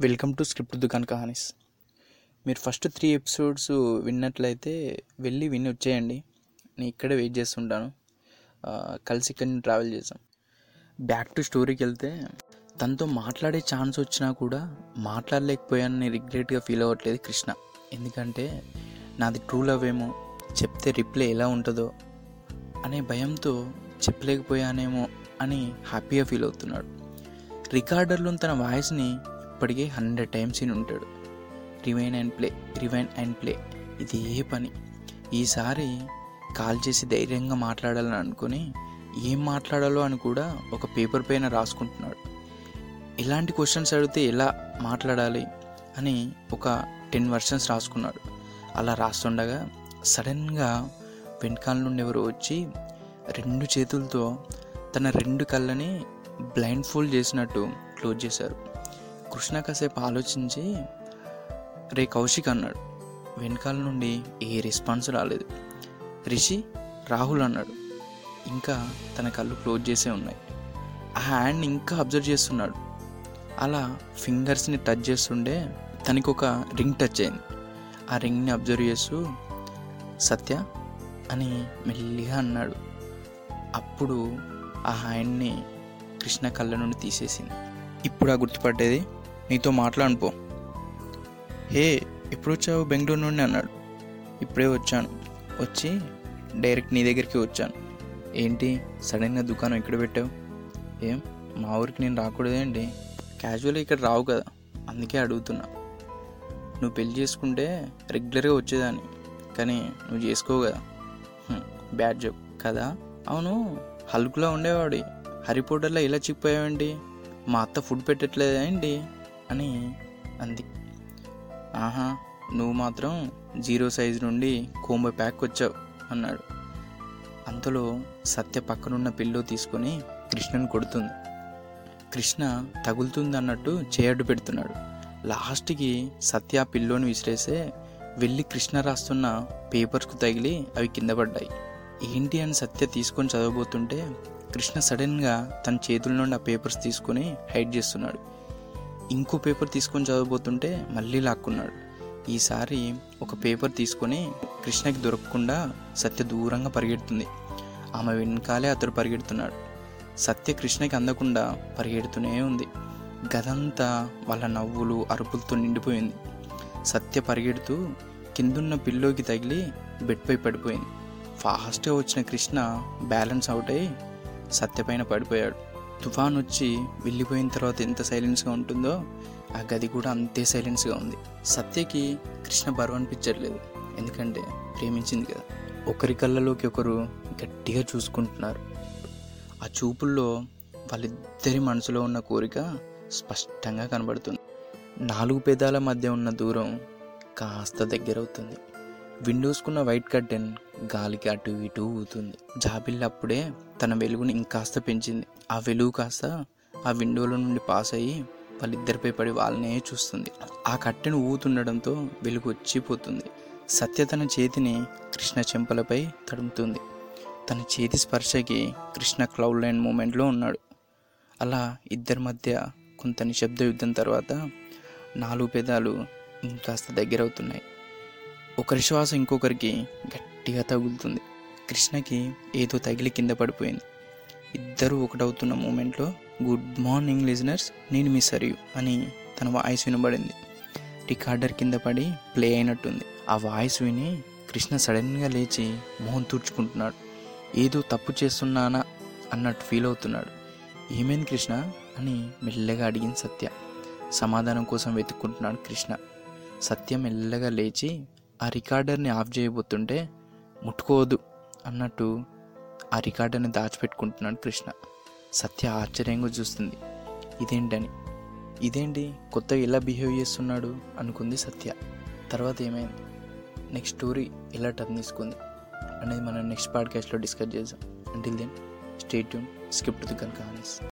Welcome to script దుకాన్ కహానీస్. మీరు first three episodes విన్నట్లయితే వెళ్ళి విని వచ్చేయండి. నేను ఇక్కడే వెయిట్ చేస్తుంటాను. కలిసి ఇక్కడ ట్రావెల్ చేసాం బ్యాక్ టు స్టోరీకి వెళ్తే తనతో మాట్లాడే ఛాన్స్ వచ్చినా కూడా మాట్లాడలేకపోయానని రిగ్రెట్గా ఫీల్ అవ్వట్లేదు కృష్ణ. ఎందుకంటే నాది ట్రూ లవ్ ఏమో చెప్తే రిప్లై ఎలా ఉంటుందో అనే భయంతో చెప్పలేకపోయానేమో అని హ్యాపీగా ఫీల్ అవుతున్నాడు. రికార్డర్లో తన వాయిస్ని ఇప్పటికే హండ్రెడ్ టైమ్స్ విని ఉంటాడు. Rewind and play rewind and play. ఇది ఏ పని. ఈసారి కాల్ చేసి ధైర్యంగా మాట్లాడాలని అనుకుని ఏం మాట్లాడాలో అని కూడా ఒక పేపర్ పైన రాసుకుంటున్నాడు. ఎలాంటి క్వశ్చన్స్ అడిగితే ఎలా మాట్లాడాలి అని ఒక టెన్ వర్షన్స్ రాసుకున్నాడు. అలా రాస్తుండగా సడన్గా వెనకాల నుండి ఎవరు వచ్చి రెండు చేతులతో తన రెండు కళ్ళని బ్లైండ్ ఫోల్డ్ చేసినట్టు క్లోజ్ చేశారు. కృష్ణ కాసేపు ఆలోచించి రే కౌశిక్ అన్నాడు. వెనకాల నుండి ఏ రెస్పాన్స్ రాలేదు. రిషి రాహుల్ అన్నాడు. ఇంకా తన కళ్ళు క్లోజ్ చేసే ఉన్నాయి. ఆ హ్యాండ్ ఇంకా అబ్జర్వ్ చేస్తున్నాడు. అలా ఫింగర్స్ని టచ్ చేస్తుండే తనకి ఒక రింగ్ టచ్ అయింది. ఆ రింగ్ని అబ్జర్వ్ చేస్తూ సత్య అని మెల్లిగా అన్నాడు. అప్పుడు ఆ హ్యాండ్ని కృష్ణ కళ్ళ నుండి తీసేసింది. ఇప్పుడు ఆ గుర్తుపట్టేది నీతో మాట్లాడుపో హే ఎప్పుడు వచ్చావు బెంగళూరు నుండి అన్నాడు. ఇప్పుడే వచ్చాను. వచ్చి డైరెక్ట్ నీ దగ్గరికి వచ్చాను. ఏంటి సడన్గా దుకాణం ఇక్కడ పెట్టావు? ఏం మా ఊరికి నేను రాకూడదేంటి క్యాజువల్గా ఇక్కడ రావు కదా అందుకే అడుగుతున్నా. నువ్వు పెళ్ళి చేసుకుంటే రెగ్యులర్గా వచ్చేదాన్ని కానీ నువ్వు చేసుకోవు కదా. బ్యాడ్ జాబ్ కదా? అవును హల్క్లో ఉండేవాడి. హరిపోటర్లో ఇలా చిక్కిపోయావేంటి? మా అత్త ఫుడ్ పెట్టట్లేదా అండి అని అంది. ఆహా నువ్వు మాత్రం జీరో సైజ్ నుండి కోంబై ప్యాక్ వచ్చావు అన్నాడు. అంతలో సత్య పక్కనున్న పిల్లో తీసుకొని కృష్ణను కొడుతుంది. కృష్ణ తగులుతుంది అన్నట్టు చేయడ్డు పెడుతున్నాడు. లాస్ట్కి సత్య ఆ పిల్లోని విసిరేసే వెళ్ళి కృష్ణ రాస్తున్న పేపర్స్కు తగిలి అవి కింద పడ్డాయి. ఏంటి అని సత్య తీసుకొని చదవబోతుంటే కృష్ణ సడన్గా తన చేతుల నుండి ఆ పేపర్స్ తీసుకొని హైడ్ చేస్తున్నాడు. ఇంకో పేపర్ తీసుకొని చదవబోతుంటే మళ్ళీ లాక్కున్నాడు. ఈసారి ఒక పేపర్ తీసుకొని కృష్ణకి దొరకకుండా సత్య దూరంగా పరిగెడుతుంది. ఆమె వెనకాలే అతడు పరిగెడుతున్నాడు. సత్య కృష్ణకి అందకుండా పరిగెడుతూనే ఉంది. గదంతా వాళ్ళ నవ్వులు అరుపులతో నిండిపోయింది. సత్య పరిగెడుతూ కిందున్న పిల్లోకి తగిలి బెడ్పై పడిపోయింది. ఫాస్ట్గా వచ్చిన కృష్ణ బ్యాలెన్స్ అవుట్ అయి సత్య పైన పడిపోయాడు. తుఫాన్ వచ్చి వెళ్ళిపోయిన తర్వాత ఎంత సైలెన్స్గా ఉంటుందో ఆ గది కూడా అంతే సైలెన్స్గా ఉంది. సత్యకి కృష్ణ బరువు అనిపించట్లేదు. ఎందుకంటే ప్రేమించింది కదా. ఒకరి కళ్ళలోకి ఒకరు గట్టిగా చూసుకుంటున్నారు. ఆ చూపుల్లో వాళ్ళిద్దరి మనసులో ఉన్న కోరిక స్పష్టంగా కనబడుతుంది. నాలుగు పెదాల మధ్య ఉన్న దూరం కాస్త దగ్గరవుతుంది. విండోస్కున్న వైట్ కర్టెన్ గాలికి అటు ఇటు ఊతుంది జాబిల్లప్పుడే తన వెలుగుని ఇంకాస్త పెంచింది. ఆ వెలుగు కాస్త ఆ విండోలో నుండి పాస్ అయ్యి వాళ్ళిద్దరిపై పడి వాళ్ళనే చూస్తుంది. ఆ కట్టెను ఊతుండడంతో వెలుగు వచ్చిపోతుంది. సత్య తన చేతిని కృష్ణ చెంపలపై తడుముతుంది. తన చేతి స్పర్శకి కృష్ణ క్లౌడ్ లైన్ మూమెంట్లో ఉన్నాడు. అలా ఇద్దరి మధ్య కొంత నిశ్శబ్ద యుద్ధం తర్వాత నాలుగు పెదాలు ఇంకాస్త దగ్గరవుతున్నాయి. ఒకరి శ్వాస ఇంకొకరికి గట్టిగా తగులుతుంది. కృష్ణకి ఏదో తగిలి కింద పడిపోయింది. ఇద్దరూ ఒకటవుతున్న మూమెంట్లో గుడ్ మార్నింగ్ లిజనర్స్ నేను మిస్ అరియు అని తన వాయిస్ వినబడింది. రికార్డర్ కింద పడి ప్లే అయినట్టుంది. ఆ వాయిస్ విని కృష్ణ సడన్గా లేచి మొహం తుడుచుకుంటున్నాడు. ఏదో తప్పు చేస్తున్నానా? అన్నట్టు ఫీల్ అవుతున్నాడు. ఏమైంది కృష్ణ? అని మెల్లగా అడిగింది సత్య. సమాధానం కోసం వెతుక్కుంటున్నాడు కృష్ణ. సత్య మెల్లగా లేచి ఆ రికార్డర్ని ఆఫ్ చేయబోతుంటే ముట్టుకోవద్దు అన్నట్టు ఆ రికార్డర్ని దాచిపెట్టుకుంటున్నాడు కృష్ణ. సత్య ఆశ్చర్యంగా చూస్తుంది. ఇదేంటని? ఇదేంటి? కొత్తగా ఎలా బిహేవ్ చేస్తున్నాడు అనుకుంది సత్య. తర్వాత ఏమైంది? నెక్స్ట్ స్టోరీ ఎలా టర్న్ తీసుకుంది? అనేది మనం నెక్స్ట్ పాడ్కాస్ట్లో డిస్కస్ చేద్దాం. Until then stay tuned skip to the కన్